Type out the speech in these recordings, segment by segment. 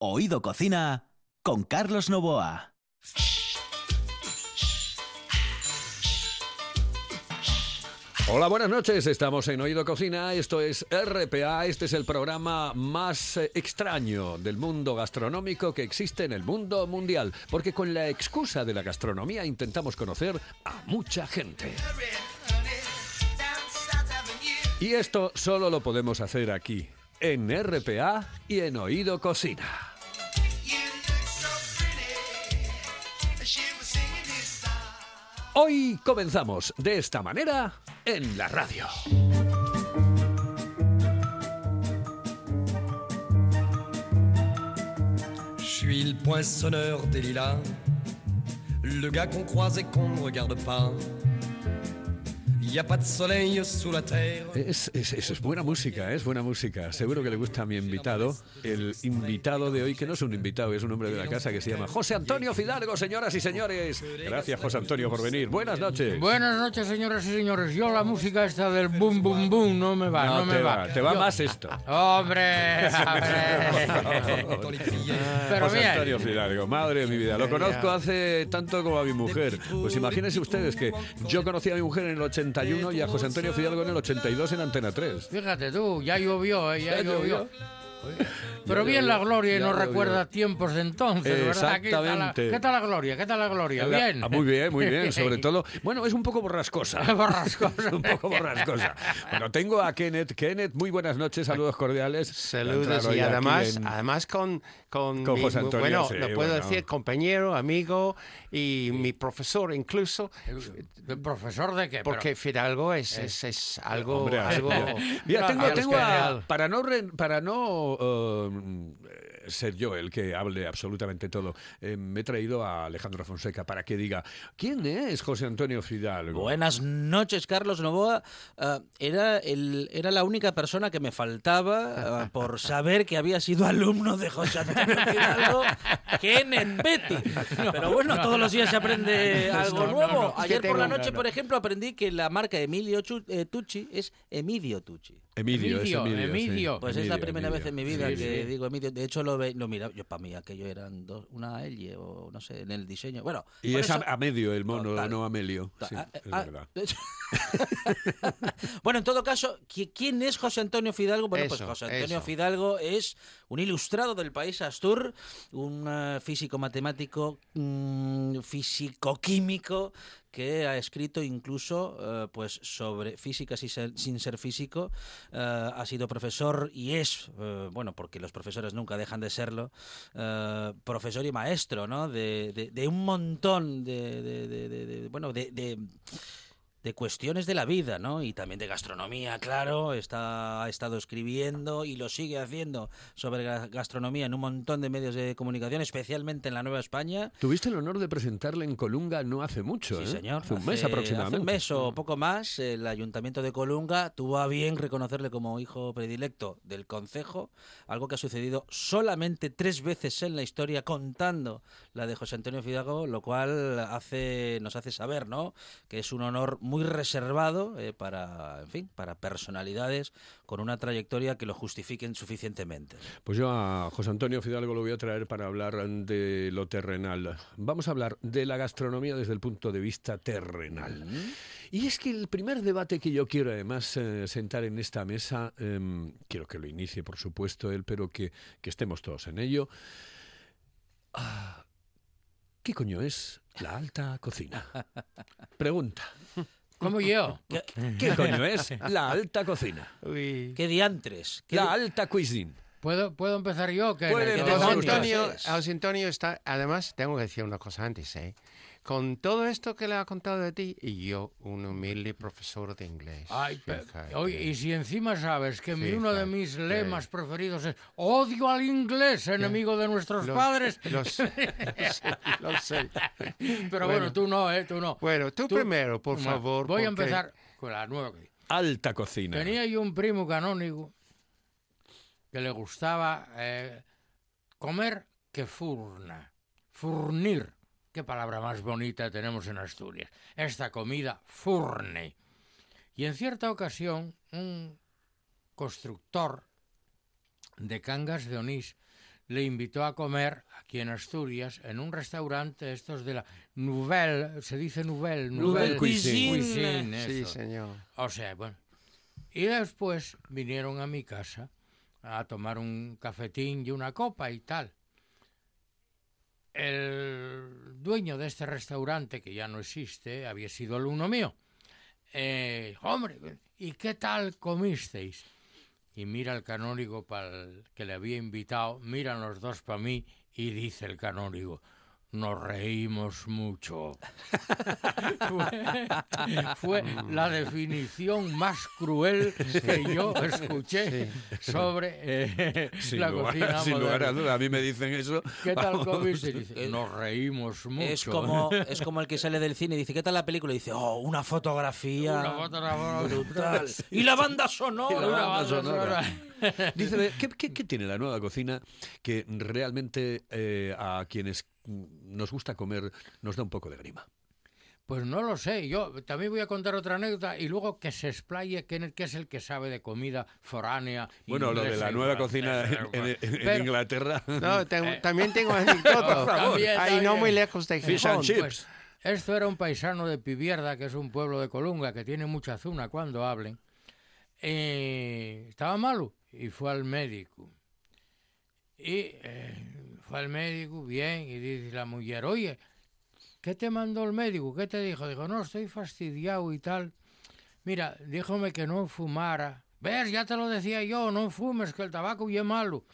Oído Cocina con Carlos Novoa. Hola, buenas noches. Estamos en Oído Cocina. Esto es RPA. Este es el programa más eh, extraño del mundo gastronómico que existe en el mundo mundial. Porque con la excusa de la gastronomía intentamos conocer a mucha gente. Y esto solo lo podemos hacer aquí, en RPA y en Oído Cocina. Hoy comenzamos de esta manera en la radio. Suis le poinçonneur des lilas, le gars qu'on croise et qu'on ne regarde pas. Es, es- es- es buena música, es buena música. Seguro que le gusta a mi invitado. El invitado de hoy, que no es un invitado, es un hombre de la casa que se llama José Antonio Fidalgo, señoras y señores. Gracias, José Antonio, por venir. Buenas noches. Buenas noches, señoras y señores. Yo la música esta del boom, boom, boom no me va, no, No, me te va. va, te va Yo- más esto. ¡Hombre! Pero José bien. Antonio Fidalgo, madre de mi vida. Lo conozco hace tanto como a mi mujer. Pues imagínense ustedes que yo conocí a mi mujer en el 81 y a José Antonio Fidalgo en el 82 en Antena 3. Fíjate tú, ya llovió, eh, ya, Ya llovió. llovió. Pero bien la gloria y nos recuerda tiempos de entonces, ¿verdad? ¿Qué tal, la, Exactamente. ¿Qué tal la gloria? ¿Qué tal la gloria? Bien. Ah, muy bien, muy bien. Sobre todo, bueno, es un poco borrascosa. Borrascosa. un poco borrascosa. Bueno, tengo a Kenneth. Kenneth, muy buenas noches, saludos cordiales. Saludos y además, en- además con, con, Con mi- José Antonio, bueno, sí, lo puedo bueno. decir compañero, amigo y mi profesor incluso, ¿El profesor de qué? porque Fidalgo es, es, es algo, Hombre, algo Mira, tengo, tengo a- para no re- para no eh, ser yo el que hable absolutamente todo, eh, me he traído a Alejandro Fonseca para que diga quién es José Antonio Fidalgo. Buenas noches, Carlos Novoa. Ah, era, el, era la única persona que me faltaba ah, por saber que había sido alumno de José Antonio Fidalgo, Kenneth Betty. Pero bueno, todos los días se aprende algo No, nuevo. no. Ayer por la noche, por ejemplo, aprendí que la marca Emilio eh, Tucci es Emidio Tucci. Emilio, es Emilio, Emilio, sí. Emilio. Pues es la Emilio, primera Emilio. vez en mi vida Sí, que sí. digo Emilio. De hecho, lo, ve, lo mira, yo para mí aquello eran dos, una L o no sé, en el diseño. Bueno, Y es a, eso- a medio el mono, Total. no Amelio. Sí, Ah, es ah, verdad. bueno, en todo caso, ¿qui- ¿quién es José Antonio Fidalgo? Bueno, pues José Antonio eso. Fidalgo es un ilustrado del país Astur, un eh, físico matemático, mm, físico-químico que ha escrito incluso eh, pues sobre física sin ser, físico, eh, ha sido profesor y es, bueno, porque los profesores nunca dejan de serlo, profesor y maestro, ¿no? De, un montón de- bueno, de, de- cuestiones de la vida, ¿no? Y también de gastronomía, claro. Está, ha estado escribiendo y lo sigue haciendo sobre ga- gastronomía en un montón de medios de comunicación, especialmente en la Nueva España. Tuviste el honor de presentarle en Colunga no hace mucho, Sí, ¿eh? señor. Hace un mes Hace- aproximadamente. Hace un mes o poco más, el Ayuntamiento de Colunga tuvo a bien reconocerle como hijo predilecto del concejo, algo que ha sucedido solamente tres veces en la historia, contando la de José Antonio Fidalgo, lo cual hace, nos hace saber, ¿no? Que es un honor muy reservado eh, para, en fin, para personalidades con una trayectoria que lo justifiquen suficientemente. Pues yo a José Antonio Fidalgo lo voy a traer para hablar de lo terrenal. Vamos a hablar de la gastronomía desde el punto de vista terrenal. Y es que el primer debate que yo quiero además eh, sentar en esta mesa, em, quiero que lo inicie por supuesto él, pero que, que estemos todos en ello. Ah, ¿Qué coño es la alta cocina? Pregunta. ¿Cómo yo? ¿Qué, ¿Qué coño es la alta cocina? Uy. qué diantres? ¿Qué La alta cuisine. ¿Puedo, ¿Puedo empezar yo? Que? Antonio, Antonio está, además tengo que decir una cosa antes, ¿eh? Con todo esto que le ha contado de ti, y yo, un humilde profesor de inglés. Ay, oye, y si encima sabes que mi- uno de mis lemas preferidos es odio al inglés, enemigo de nuestros padres. Lo sé, lo sé. Pero bueno, tú no, ¿eh? Tú no. Bueno, tú, Tú- primero, por Bueno, favor. Voy a empezar con la nueva. que- Alta cocina. Tenía yo un primo canónigo que le gustaba eh, comer que furna, furnir. Qué palabra más bonita tenemos en Asturias. Esta comida furne. Y en cierta ocasión, un constructor de Cangas de Onís le invitó a comer aquí en Asturias en un restaurante estos de la Nouvelle, se dice Nouvelle, Nouvelle Cuisine. Cuisine, Sí, señor. O sea, bueno. Y después vinieron a mi casa a tomar un cafetín y una copa y tal. El dueño de este restaurante, que ya no existe, había sido alumno mío. Eh, hombre, ¿y qué tal comisteis? Y mira el canónigo para que le había invitado, miran los dos para mí y dice el canónigo, nos reímos mucho. fue, fue la definición más cruel que yo escuché sobre eh, Sin, la lugar, cocina sin lugar a moderna. duda, a mí me dicen eso. ¿Qué tal comiste? Dice, nos reímos mucho. Es como, es como el que sale del cine y dice, ¿qué tal la película? Y dice, oh, una fotografía Una fotografía brutal. Y la banda sonora. Una banda banda sonora. Dice, ¿qué, qué, qué tiene la nueva cocina que realmente eh, a quienes mm, nos gusta comer nos da un poco de grima? Pues no lo sé. Yo también voy a contar otra anécdota y luego que se explaye quién que es el que sabe de comida foránea. Bueno, lo de la nueva cocina en, en- en Pero- Inglaterra. No, Eh. también tengo anécdota. Ahí no muy lejos de Fish and chips. Pues, esto era un paisano de Pivierda, que es un pueblo de Colunga, que tiene mucha zuna cuando hablen. Eh, estaba malo y fue al médico. Y eh, fue al médico, bien, y dice la mujer, oye, ¿qué te mandó el médico? ¿Qué te dijo? Dijo, no, estoy fastidiado y tal. Mira, díjome que no fumara. ¿Ves? Ya te lo decía yo, no fumes, que el tabaco es malo.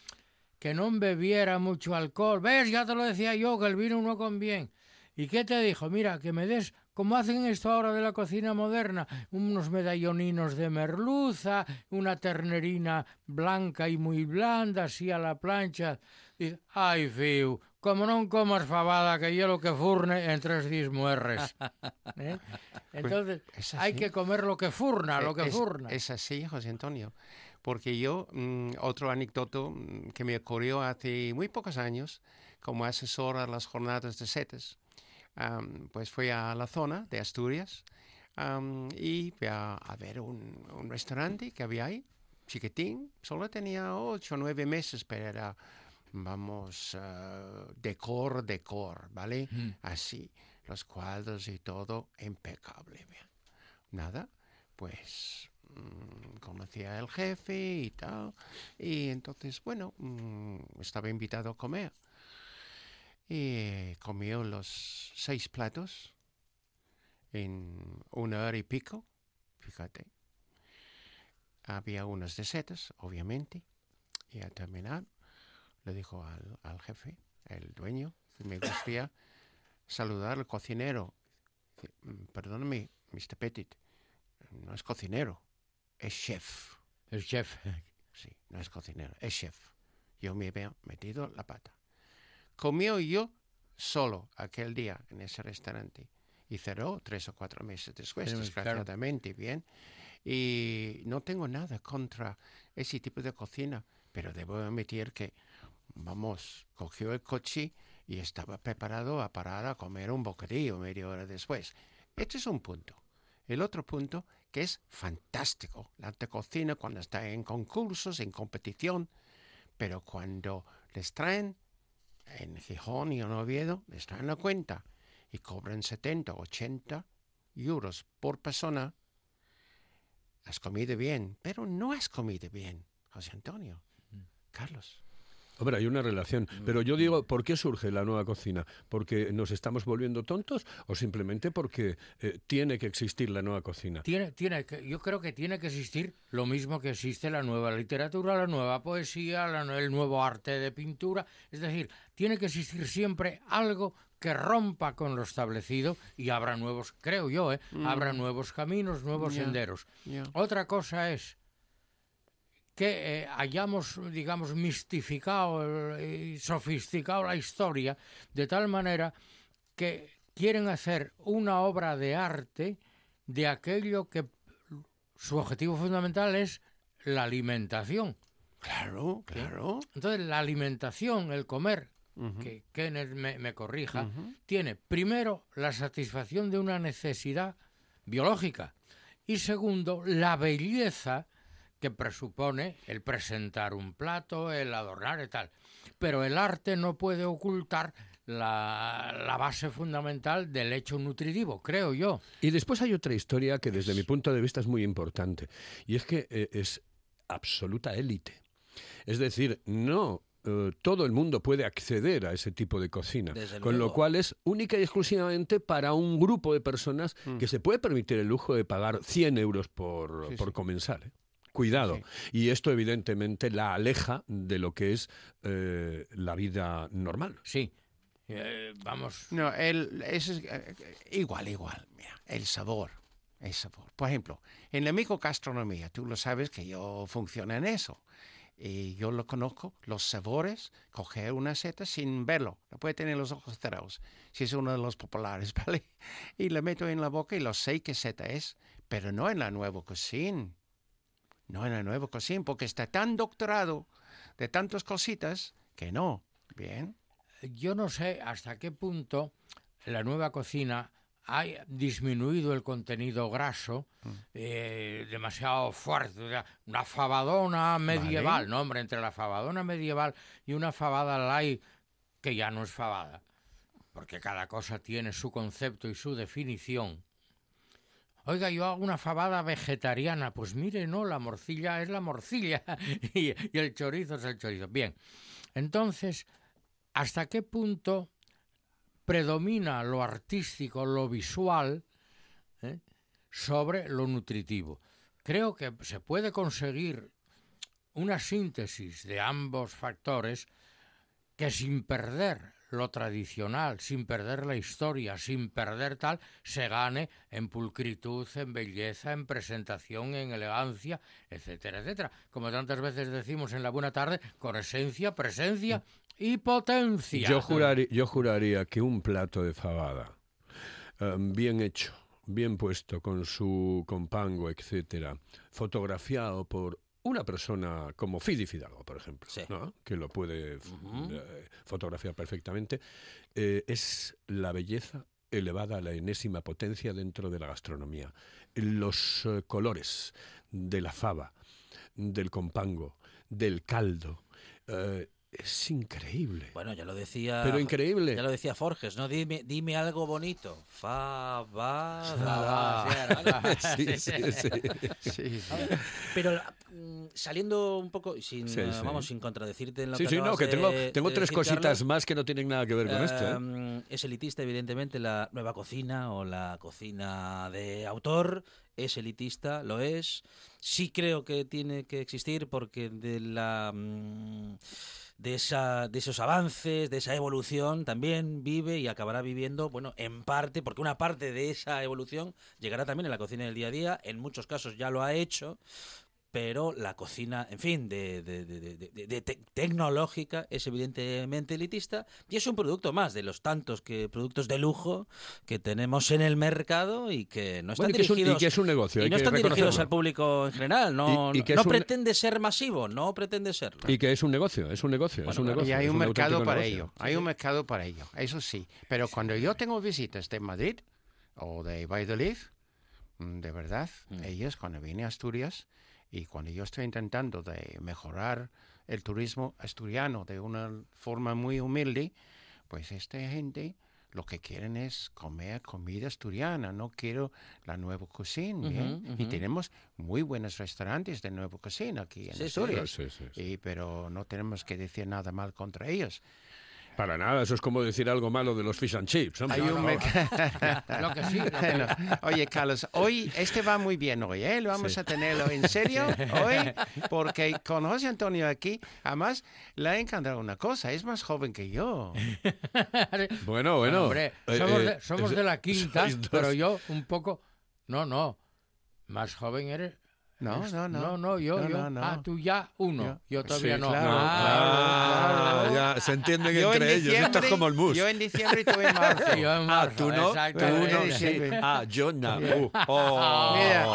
Que no bebiera mucho alcohol. ¿Ves? Ya te lo decía yo, que el vino no conviene. ¿Y qué te dijo? Mira, que me des, como hacen esto ahora de la cocina moderna, unos medalloninos de merluza, una ternerina blanca y muy blanda, así a la plancha. Dice, ay, fiu, como no comas fabada, que yo lo que furne en tres días muerres. ¿Eh? Entonces, es hay que comer lo que furna, lo que es, furna. Es así, José Antonio. Porque yo, mm, otro anécdoto mm, que me ocurrió hace muy pocos años, como asesor a las jornadas de setes, pues fui a la zona de Asturias y fui a, a ver un, un restaurante que había ahí, chiquitín, solo tenía ocho o nueve meses, pero era, vamos, eh, decor, decor, ¿vale? Mm. Así, los cuadros y todo impecable. bien. Nada, pues mm, conocía al jefe y tal, y entonces, bueno, mm, estaba invitado a comer. Y comió los seis platos en una hora y pico, fíjate. Había unas de setas, obviamente, y al terminar le dijo al, al jefe, el dueño, me gustaría saludar al cocinero. "Mm, Perdóname, Mr. Petit, no es cocinero, es chef. El chef. Sí, no es cocinero, es chef. Yo me había metido la pata. Comió yo solo aquel día en ese restaurante y cerró tres o cuatro meses después, Sí, claro. desgraciadamente, bien. Y no tengo nada contra ese tipo de cocina, pero debo admitir que, vamos, cogió el coche y estaba preparado a parar a comer un bocadillo media hora después. Este es un punto. El otro punto, que es fantástico, la alta cocina cuando está en concursos, en competición, pero cuando les traen en Gijón y en Oviedo, les traen la cuenta y cobran 70, 80 euros por persona, has comido bien, pero no has comido bien, José Antonio. Carlos. Hombre, hay una relación. Pero yo digo, ¿por qué surge la nueva cocina? ¿Porque nos estamos volviendo tontos o simplemente porque eh, tiene que existir la nueva cocina? Tiene, tiene que, yo creo que tiene que existir lo mismo que existe la nueva literatura, la nueva poesía, la- el nuevo arte de pintura. Es decir, tiene que existir siempre algo que rompa con lo establecido y abra nuevos, creo yo, ¿eh? abra nuevos caminos, nuevos senderos. Otra cosa es que eh, hayamos, digamos, mistificado eh, y sofisticado la historia de tal manera que quieren hacer una obra de arte de aquello que su objetivo fundamental es la alimentación. Claro, claro. Entonces, la alimentación, el comer, que Kenneth me, me corrija, tiene primero la satisfacción de una necesidad biológica y segundo la belleza que presupone el presentar un plato, el adornar y tal. pero el arte no puede ocultar la, la base fundamental del hecho nutritivo, creo yo. Y después hay otra historia que desde mi punto de vista es muy importante, y es que eh, es absoluta élite. Es decir, no eh, todo el mundo puede acceder a ese tipo de cocina, Desde con lo cual es única y exclusivamente para un grupo de personas Mm. que se puede permitir el lujo de pagar 100 euros por, Sí, por sí. comensal. ¿eh? Cuidado. Sí. Y esto evidentemente la aleja de lo que es eh, la vida normal. Sí. Eh, vamos. No, el, es eh, igual, igual. Mira, el sabor, el sabor. Por ejemplo, en la microgastronomía, tú lo sabes que yo funciono en eso. Y yo lo conozco, los sabores, coger una seta sin verlo, no puede tener los ojos cerrados, si es uno de los populares, ¿vale? Y le meto en la boca y lo sé qué seta es, pero no en la nueva cocina. No en la nueva cocina, porque está tan doctorado de tantas cositas que no. Bien. Yo no sé hasta qué punto la nueva cocina ha disminuido el contenido graso eh, demasiado fuerte. Una fabadona medieval, no hombre, entre la fabadona medieval y una fabada light que ya no es fabada, porque cada cosa tiene su concepto y su definición. Oiga, yo hago una fabada vegetariana. Pues mire, no, la morcilla es la morcilla y, el chorizo es el chorizo. Bien, entonces, ¿hasta qué punto predomina lo artístico, lo visual, eh, sobre lo nutritivo? Creo que se puede conseguir una síntesis de ambos factores que sin perder lo tradicional, sin perder la historia, sin perder tal, se gane en pulcritud, en belleza, en presentación, en elegancia, etcétera, etcétera. Como tantas veces decimos en la buena tarde, con esencia, presencia y potencia. Yo, jurari- yo juraría que un plato de fabada eh, bien hecho, bien puesto, con su compango, etcétera, fotografiado por una persona como Fidi Fidalgo, por ejemplo, Sí. ¿no? que lo puede eh, fotografiar perfectamente, eh, es la belleza elevada a la enésima potencia dentro de la gastronomía. Los eh, colores de la fava, del compango, del caldo, eh, es increíble. Bueno, ya lo decía. Pero increíble. Ya lo decía Forges, ¿no? Dime, dime algo bonito. Fabada. Sí, sí, sí. Sí, sí. Pero mm, saliendo un poco, sin, Sí, sí. vamos, sin contradecirte en lo Sí, que sí, no, acabas que tengo, tengo tres cositas más que no tienen nada que ver con esto. ¿eh? eh, Es elitista, evidentemente, la nueva cocina o la cocina de autor. Es elitista, lo es. Sí creo que tiene que existir porque de la mm, de esa de esos avances, de esa evolución también vive y acabará viviendo, bueno, en parte, porque una parte de esa evolución llegará también en la cocina del día a día, en muchos casos ya lo ha hecho, pero la cocina, en fin, de, de- de- de- de- de te- tecnológica es evidentemente elitista y es un producto más de los tantos que productos de lujo que tenemos en el mercado y que no están Bueno, y que es un- y dirigidos que es un negocio, y no están dirigidos al público en general, no, Y- y que no un- pretende ser masivo, no pretende serlo. Y que es un negocio, es un negocio, es un negocio. Y hay un mercado para negocio. ello, hay un mercado para ello, eso sí. Pero cuando yo tengo visitas de Madrid o de Valladolid, mm, de verdad, ellos cuando vienen a Asturias y cuando yo estoy intentando de mejorar el turismo asturiano de una forma muy humilde, pues esta gente lo que quieren es comer comida asturiana, no quiero la nueva cocina, ¿bien? Ujú, Y tenemos muy buenos restaurantes de nueva cocina aquí en Sí, sí. Asturias. Sí, sí, sí. Y, pero no tenemos que decir nada mal contra ellos. Para nada, eso es como decir algo malo de los fish and chips. hombre. Hay un No, Lo que sí, lo que- Oye, Carlos, hoy este va muy bien hoy, ¿eh? Lo vamos Sí. a tenerlo en serio hoy, porque con José Antonio aquí, además, le ha encantado una cosa, es más joven que yo. Bueno, bueno. Hombre, eh, somos, eh, de, somos de la quinta, pero yo un poco... No, no, más joven eres... No, no, no. No, no, yo, No, yo. no, no. Ah, tú ya uno, yo, todavía Sí, no. claro, Ah, Ah, ya, se entienden Yo en entre ellos. Esto es como el mus. Yo en diciembre y tú en marzo. yo en Ah, marzo, tú no, tú no, Sí. Ah, yo no. Uh, oh, Mira,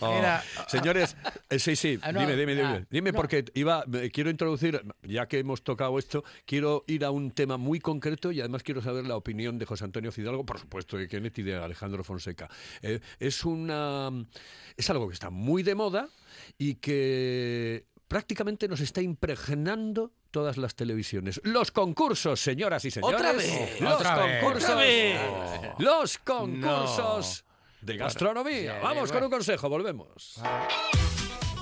oh. mira. Señores, eh, sí, sí, Ah, no, dime, dime, dime. ah, Dime no. porque iba, eh, quiero introducir, ya que hemos tocado esto, quiero ir a un tema muy concreto y además quiero saber la opinión de José Antonio Fidalgo, por supuesto, de Kenneth y de Alejandro Fonseca. Eh, es una, es algo que está muy de moda y que prácticamente nos está impregnando todas las televisiones. Los concursos, señoras y señores. ¡Otra vez! Los concursos. ¡Otra vez! Los concursos de gastronomía. Bueno, Vamos con un consejo, volvemos.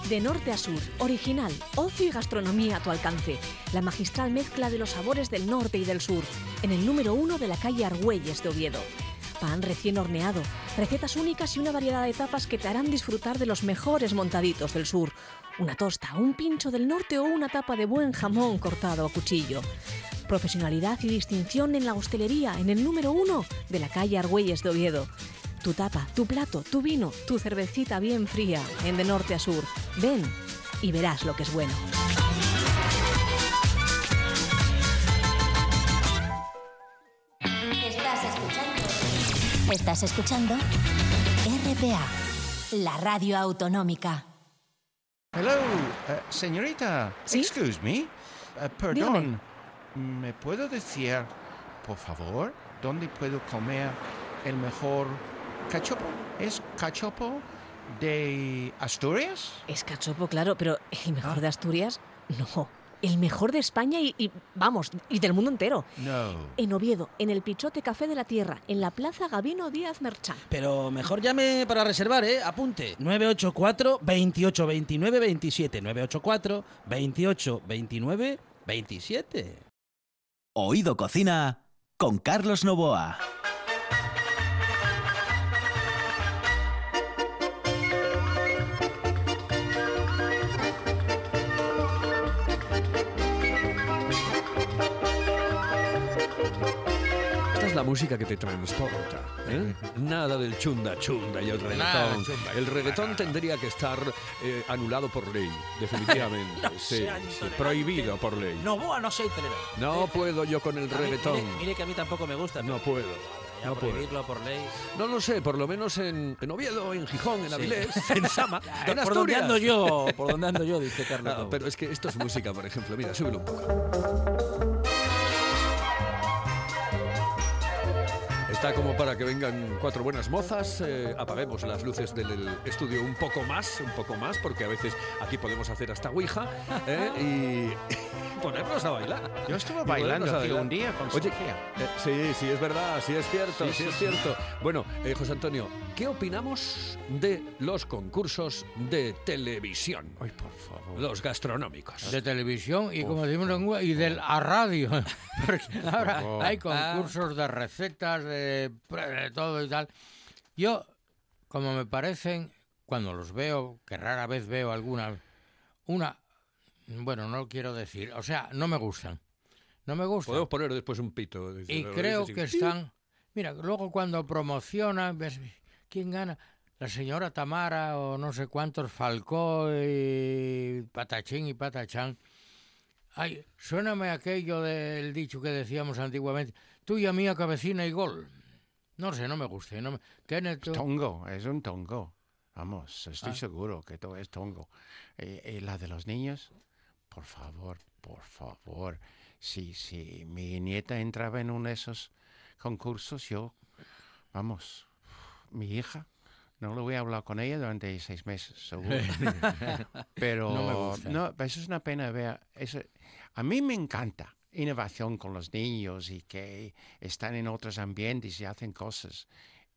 De norte a sur, original, ocio y gastronomía a tu alcance. La magistral mezcla de los sabores del norte y del sur. En el número uno de la calle Argüelles de Oviedo. Pan recién horneado, recetas únicas y una variedad de tapas que te harán disfrutar de los mejores montaditos del sur. Una tosta, un pincho del norte o una tapa de buen jamón cortado a cuchillo. Profesionalidad y distinción en la hostelería en el número uno de la calle Argüelles de Oviedo. Tu tapa, tu plato, tu vino, tu cervecita bien fría en de norte a sur. Ven y verás lo que es bueno. Estás escuchando RPA, la radio autonómica. Hello, eh, señorita. ¿Sí? Excuse me. Eh, perdón. ¿Me puedo decir, por favor, dónde puedo comer el mejor cachopo? ¿Es cachopo de Asturias? Es cachopo, claro, pero el mejor de Asturias, no. El mejor de España y, y, vamos, y del mundo entero. No. En Oviedo, en el Pichote Café de la Tierra, en la Plaza Gabino Díaz Merchán. Pero mejor llame para reservar, ¿eh? Apunte. 984 28 29 27. 984 28 29 27. Oído Cocina con Carlos Novoa. La música que te transporta. ¿eh? Nada del chunda chunda y el reggaetón. el reggaetón tendría que estar eh, anulado por ley, definitivamente. No sí, sí, prohibido por ley. No, boa, no soy tolerante. No puedo yo con el A mí-. Mire, mire que a mí tampoco me gusta. No puedo. No prohibirlo por ley. No lo sé, por lo menos en, en Oviedo, en Gijón, en Sí. Avilés, en Sama, en por donde Asturias. ando yo, por donde ando yo, dice Carlos. Ah, Lobo. pero es que esto es música, por ejemplo. Mira, súbelo un poco. Está como para que vengan cuatro buenas mozas. eh, apaguemos las luces del el estudio un poco más, un poco más, porque a veces aquí podemos hacer hasta Ouija ¿eh? y ponernos a bailar. Yo estuve bailando aquí un día con Oye, Sofía. eh, sí, sí, es verdad, sí es cierto, sí, Sí, sí, es sí. cierto. Bueno, eh, José Antonio, ¿qué opinamos de los concursos de televisión? Ay, por favor. Los gastronómicos. de televisión y como decimos en y del a radio porque ahora hay concursos de recetas de, de todo y tal yo como me parecen cuando los veo que rara vez veo alguna una bueno no quiero decir o sea no me gustan no me gustan Podemos poner después un pito. dice, y lo creo que están. Mira, luego cuando promocionan, ves quién gana. La señora Tamara o no sé cuántos, Falcó y Patachín y Patachán. Ay, suéname aquello del dicho que decíamos antiguamente. Tuya, mía, cabecina y gol. No sé, no me gusta. No me... Kenneth, tú- Tongo, es un tongo. Vamos, estoy Ah. seguro que todo es tongo. Eh, y la de los niños, por favor, por favor. Si, si mi nieta entraba en uno de esos concursos, yo, vamos, mi hija, no lo voy a hablar con ella durante seis meses, seguro. Pero No me gusta. no, eso es una pena ver. Eso, a mí me encanta innovación con los niños y que están en otros ambientes y hacen cosas.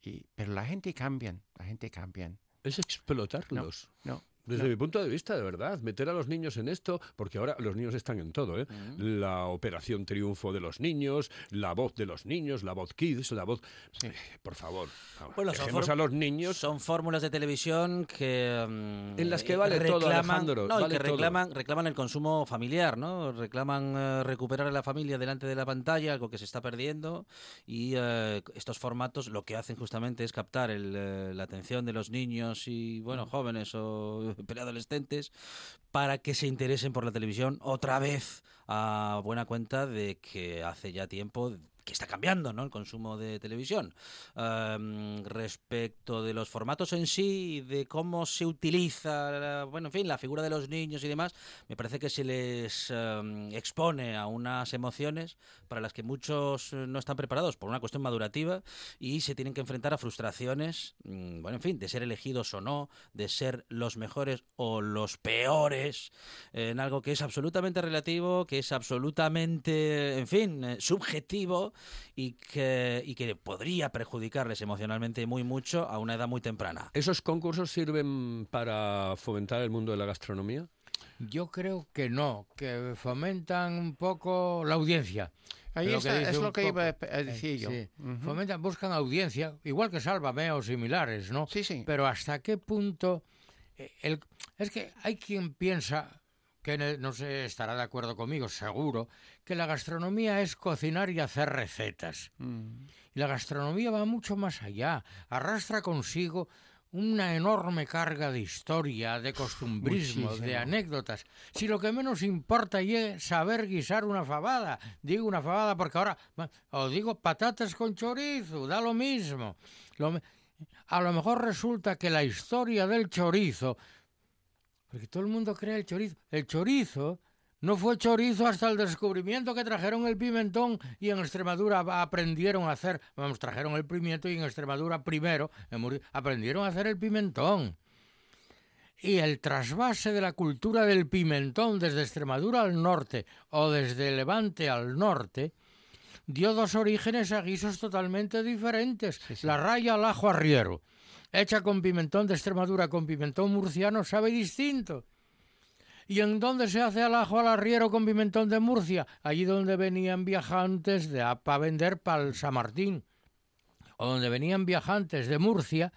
Y, pero la gente cambia, la gente cambia. Es explotarlos. No, Desde mi punto de vista, de verdad, meter a los niños en esto, porque ahora los niños están en todo, ¿eh? La operación triunfo de los niños, la voz de los niños, la voz kids, la voz... Sí. Por favor, vamos, Bueno, dejemos a los niños... Son fórmulas de televisión que mm, En las que eh, vale todo, Alejandro, no, y vale que todo. reclaman, reclaman el consumo familiar, ¿no? Reclaman eh, recuperar a la familia delante de la pantalla, algo que se está perdiendo y eh, estos formatos lo que hacen justamente es captar el, eh, la atención de los niños y Mm. bueno jóvenes o preadolescentes para que se interesen por la televisión otra vez a buena cuenta de que hace ya tiempo que está cambiando ¿no? el consumo de televisión. Um, respecto de los formatos en sí, de cómo se utiliza, bueno, en fin, la figura de los niños y demás, me parece que se les um, expone a unas emociones para las que muchos no están preparados por una cuestión madurativa y se tienen que enfrentar a frustraciones, mm, bueno, en fin, de ser elegidos o no, de ser los mejores o los peores, en algo que es absolutamente relativo, que es absolutamente, en fin, eh, y que, y que podría perjudicarles emocionalmente muy mucho a una edad muy temprana. ¿Esos concursos sirven para fomentar el mundo de la gastronomía? Yo creo que no, que fomentan un poco la audiencia. Ahí Lo está, es lo que iba a poco. decir yo. Sí. Ujú. Fomentan, buscan audiencia, igual que Sálvame o similares, ¿no? Sí, sí. Pero hasta qué punto... eh, el, es que hay quien piensa, que no sé, estará de acuerdo conmigo, seguro, que la gastronomía es cocinar y hacer recetas. Mm. Y la gastronomía va mucho más allá, arrastra consigo una enorme carga de historia, de costumbrismo, de anécdotas. Si lo que menos importa es saber guisar una fabada, digo una fabada porque ahora, o digo patatas con chorizo, da lo mismo. Lo a lo mejor resulta que la historia del chorizo, porque todo el mundo cree el chorizo, el chorizo no fue chorizo hasta el descubrimiento que trajeron el pimentón y en Extremadura aprendieron a hacer, vamos, trajeron el pimiento y en Extremadura primero en aprendieron a hacer el pimentón. Y el trasvase de la cultura del pimentón desde Extremadura al norte o desde Levante al norte dio dos orígenes a guisos totalmente diferentes. La raya al ajo arriero, hecha con pimentón de Extremadura con pimentón murciano, sabe distinto. ¿Y en dónde se hace al ajo al arriero con pimentón de Murcia? Allí donde venían viajantes de para vender para el San Martín. O donde venían viajantes de Murcia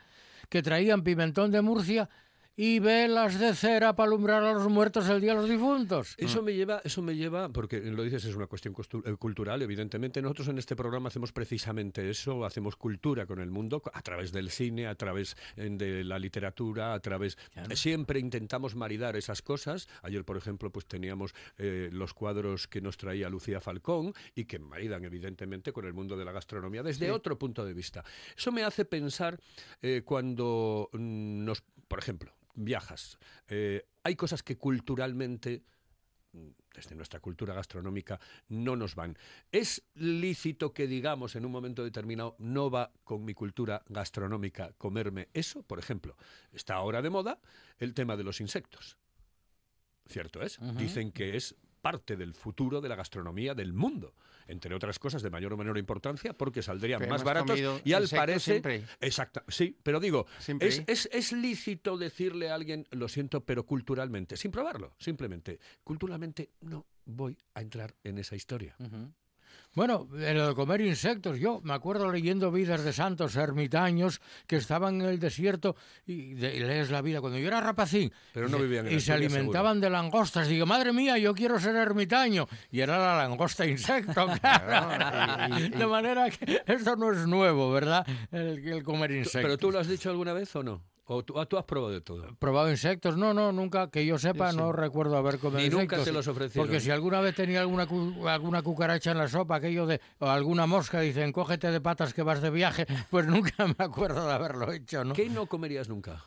que traían pimentón de Murcia y velas de cera para alumbrar a los muertos el día de los difuntos. Eso me lleva, eso me lleva, porque lo dices, es una cuestión eh, cultural, evidentemente. Nosotros en este programa hacemos precisamente eso, hacemos cultura con el mundo a través del cine, a través eh, de la literatura, a través. Siempre intentamos maridar esas cosas. Ayer, por ejemplo, pues teníamos eh, los cuadros que nos traía Lucía Falcón y que maridan, evidentemente, con el mundo de la gastronomía desde otro punto de vista. Eso me hace pensar eh, cuando mm, nos, por ejemplo, viajas. Eh, hay cosas que culturalmente desde nuestra cultura gastronómica no nos van. ¿Es lícito que digamos en un momento determinado no va con mi cultura gastronómica comerme eso? Por ejemplo, está ahora de moda el tema de los insectos. ¿Cierto es? Dicen que es parte del futuro de la gastronomía del mundo, entre otras cosas de mayor o menor importancia, porque saldrían Pero más baratos y al insectos parece siempre. exacta, sí, pero digo, es, es, es lícito decirle a alguien, lo siento, pero culturalmente, sin probarlo, simplemente, culturalmente no voy a entrar en esa historia. Ujú. Bueno, en lo de comer insectos, yo me acuerdo leyendo vidas de santos ermitaños que estaban en el desierto y, de- y lees la vida cuando yo era rapacín. Pero y no se- vivían en Y se alimentaban de langostas. Digo, madre mía, yo quiero ser ermitaño. Y era la langosta insecto, claro. y- y- De manera que esto no es nuevo, ¿verdad? El, el comer insectos. ¿Pero tú lo has dicho alguna vez o no? ¿O tú, ah, tú has probado de todo? ¿Probado insectos? No, no, nunca, que yo sepa, Sí, sí. no recuerdo haber comido Ni nunca insectos. te los ofrecieron. Porque si alguna vez tenía alguna, cu- alguna cucaracha en la sopa, aquello de, o alguna mosca, dicen, cógete de patas que vas de viaje, pues nunca me acuerdo de haberlo hecho, ¿no? ¿Qué no comerías nunca?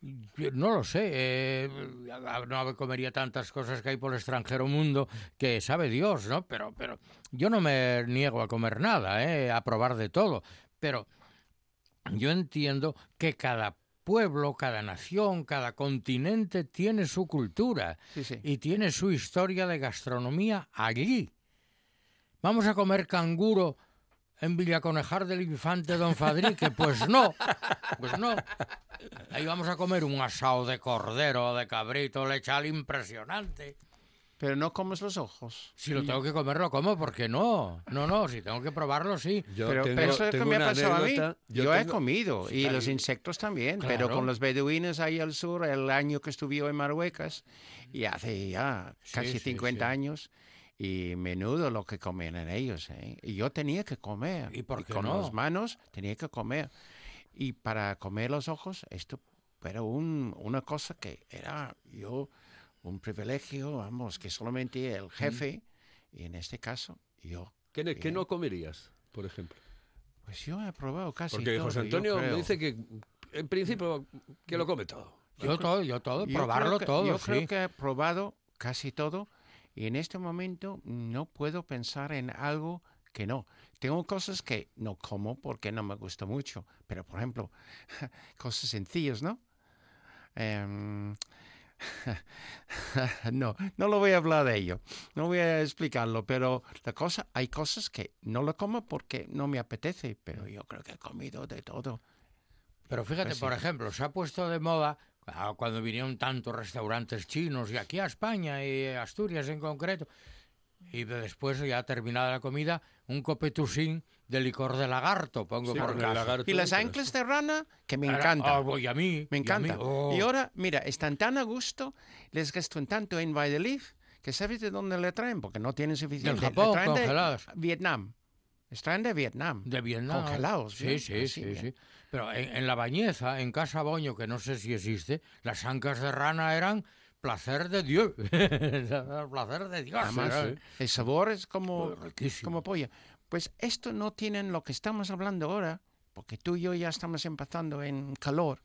Yo No lo sé, eh, no comería tantas cosas que hay por el extranjero mundo que sabe Dios, ¿no? Pero, pero yo no me niego a comer nada, ¿eh? a probar de todo. Pero yo entiendo que cada pueblo, cada nación, cada continente tiene su cultura Sí, sí. y tiene su historia de gastronomía allí. ¿Vamos a comer canguro en Villaconejar del Infante Don Fadrique? Pues no, pues no. Ahí vamos a comer un asado de cordero de cabrito lechal impresionante. Pero no comes los ojos. Si lo tengo que comer, lo como, ¿por qué no? No, no, si tengo que probarlo, sí. Yo pero, tengo- pero eso es lo que me ha pasado a mí. Yo, he comido, y los insectos también, pero con los beduinos ahí al sur, el año que estuve en Marruecos, y hace ya casi sí, 50 sí. años, y menudo lo que comían en ellos. ¿eh? Y yo tenía que comer. ¿Y por qué con no? las manos tenía que comer. Y para comer los ojos, esto era un- una cosa que era yo un privilegio, vamos, que solamente el jefe, y en este caso yo ¿Qué, no comerías, por ejemplo? Pues yo he probado casi Porque todo, José yo Antonio me dice que, en principio, que lo come todo. Yo todo, yo todo, Yo probarlo que- todo, Yo sí. creo que he probado casi todo y en este momento no puedo pensar en algo que no. Tengo cosas que no como porque no me gusta mucho, pero por ejemplo, cosas sencillas, ¿no? Em, no, no lo voy a hablar de ello, no voy a explicarlo, pero la cosa, hay cosas que no lo como porque no me apetece, pero yo creo que he comido de todo. Pero fíjate, por ejemplo, se ha puesto de moda ah, cuando vinieron tantos restaurantes chinos y aquí a España y Asturias en concreto. Y de- después, ya terminada la comida, un copetusín de licor de lagarto, pongo Sí, por caso. lagarto, Y las anclas de rana, que me encantan. oh, y a mí. Me y a mí, encanta. oh. Y ahora, mira, están tan a gusto, les gastan tanto en Valladolid, que ¿sabes de dónde le traen? Porque no tienen suficiente. Le Japón, traen de congelados. Vietnam. Les traen de Vietnam. De Vietnam. Congelados, Sí, bien, sí, sí, sí. Pero en, en la bañeza, en Casa Boño, que no sé si existe, las ancas de rana eran placer de Dios. placer de Dios. Además, era- el sabor es como, riquísimo. como polla. Pues esto no tienen lo que estamos hablando ahora, porque tú y yo ya estamos empezando en calor,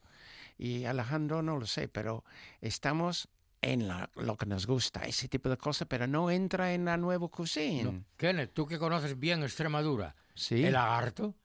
y Alejandro no lo sé, pero estamos en la- lo que nos gusta, ese tipo de cosas, pero no entra en la nueva cocina. No. Kenneth, tú que conoces bien Extremadura, Sí. ¿el lagarto?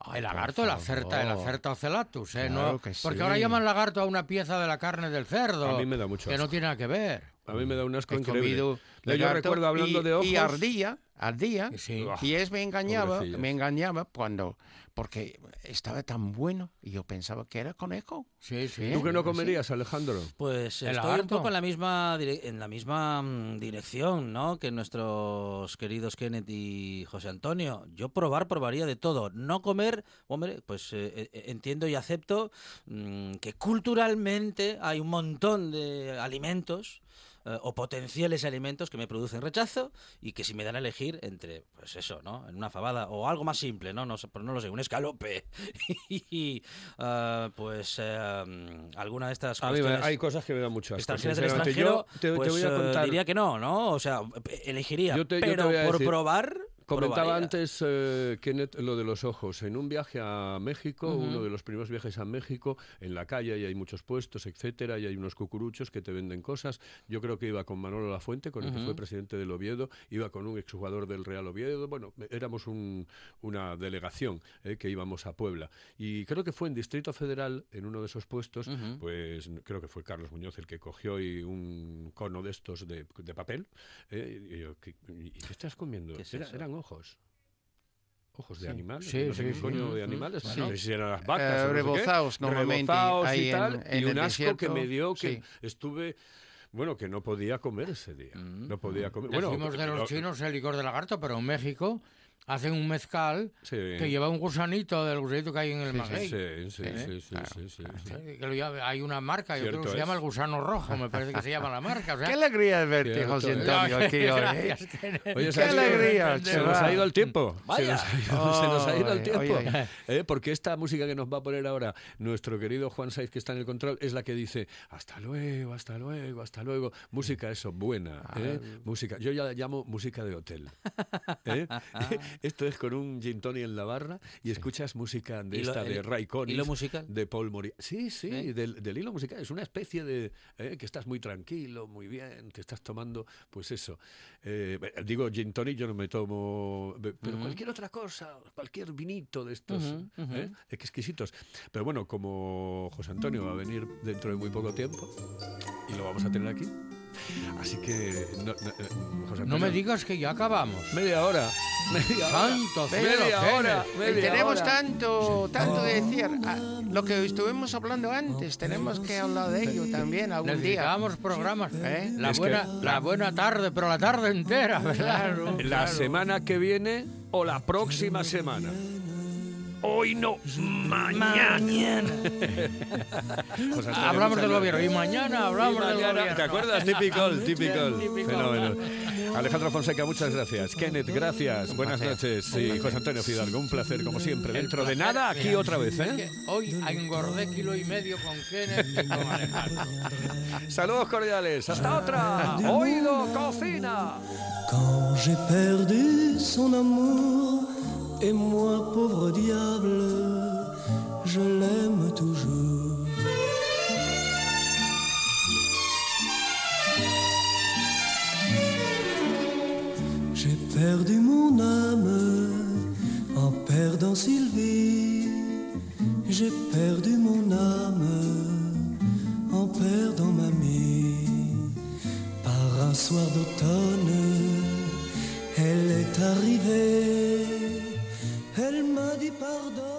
Ay, el lagarto, el acerta, el favor. acerta ocelatus, ¿eh? Claro no, que porque ahora llaman lagarto a una pieza de la carne del cerdo. A mí me da mucho Que no tiene nada que ver. A mí me da un asco He increíble. comido Yo lagarto recuerdo hablando y, de ojos. y ardilla, ardilla, Sí. y es me engañaba, me engañaba cuando, porque estaba tan bueno y yo pensaba que era conejo. Sí, sí. ¿Tú qué no Sí. comerías, Alejandro? Pues ¿El estoy un poco en la misma en la misma mm, dirección, ¿no? Que nuestros queridos Kenneth y José Antonio. Yo probar probaría de todo, no comer, hombre, pues eh, eh, entiendo y acepto mm, que culturalmente hay un montón de alimentos eh, o potenciales alimentos que me producen rechazo y que si me dan a elegir entre, pues eso, ¿no? En una fabada o algo más simple, ¿no? No, sé, pues no lo sé, un escalope y ah, pues eh, alguna de estas A mí me- cuestiones hay cosas que me dan mucho asco. del extranjero, Yo te, te pues, voy a eh, contar. diría que no, ¿no? O sea, elegiría, Yo te- yo te pero por decir- probar, Comentaba antes, eh, Kenneth, lo de los ojos. En un viaje a México, uno de los primeros viajes a México, en la calle y hay muchos puestos, etcétera, y hay unos cucuruchos que te venden cosas. Yo creo que iba con Manolo Lafuente, con el que fue presidente del Oviedo, iba con un exjugador del Real Oviedo. Bueno, éramos un- una delegación eh, que íbamos a Puebla. Y creo que fue en Distrito Federal, en uno de esos puestos, pues creo que fue Carlos Muñoz el que cogió y un cono de estos de, de papel. eh, y yo, ¿qué, y qué estás comiendo? ¿Qué es Era- eran ojos. Ojos de Sí. animales, Sí, no sé sí, qué sí. coño de animales, no sé si eran las vacas Eh, o no sé normalmente Rebozaos y ahí en- tal, en y un asco que me desierto, dio que sí. estuve, bueno, que no podía comer ese día, Mm. no podía comer. Bueno, Decimos de lo- los chinos el licor de lagarto, pero en México hacen un mezcal sí, que lleva un gusanito del gusanito que hay en el Sí, sí, maguey. sí, sí, ¿Eh? sí, sí, Claro, sí, sí, sí. Sí, que lo llama- hay una marca, yo creo que se llama es. el gusano rojo, me parece que se llama la marca. O sea, Qué alegría de verte, Cierto José es. Antonio, aquí hoy. ¿eh? Gracias, Kenneth. Oye, Qué alegría, Se nos ha ido el tiempo. Se Vaya. nos, ha ido, se nos ha ido el tiempo. ¿eh? Porque esta música que nos va a poner ahora nuestro querido Juan Saiz, que está en el control, es la que dice hasta luego, hasta luego, hasta luego. Música, eso, buena. ¿eh? Música. Yo ya la llamo música de hotel. ¿eh? Esto es con un gin tonic en la barra y escuchas música de esta de Ray Conniff, hilo musical. de Paul Moria. Sí, sí, ¿Eh? del, del hilo musical. Es una especie de ¿eh? que estás muy tranquilo, muy bien, te estás tomando, pues eso. Eh, digo gin tonic, yo no me tomo, pero cualquier otra cosa, cualquier vinito de estos, Ujú, ujú. ¿eh? exquisitos. Pero bueno, como José Antonio va a venir dentro de muy poco tiempo y lo vamos a tener aquí, así que no, no, eh, José No me digas que ya acabamos. media hora, media hora, Santo cielo, media hora, media tenemos hora. tanto, tanto de decir. Ah, lo que estuvimos hablando antes, tenemos que hablar de ello también algún día. Programas. ¿Eh? La, Es buena, que- la buena tarde, pero la tarde entera, ¿verdad? La semana que viene o la próxima semana. Hoy no, mañana. Antonio, Hablamos del gobierno y mañana hablamos Y del mañana, gobierno. ¿Te acuerdas? Typical. Fenómeno. Alejandro Fonseca, muchas gracias. Kenneth, gracias. Buenas noches. Y José Antonio Fidalgo, un placer como siempre. Dentro de nada, aquí otra vez, es ¿eh? que Hoy engordé kilo y medio con Kenneth y con Alejandro. Saludos cordiales. Hasta otra. Oído Cocina. Quand j'ai perdu son amour, et moi, pauvre diable, je l'aime toujours. J'ai perdu mon âme en perdant Sylvie. J'ai perdu mon âme en perdant mamie. Par un soir d'automne, elle est arrivée. Elle m'a dit pardonne.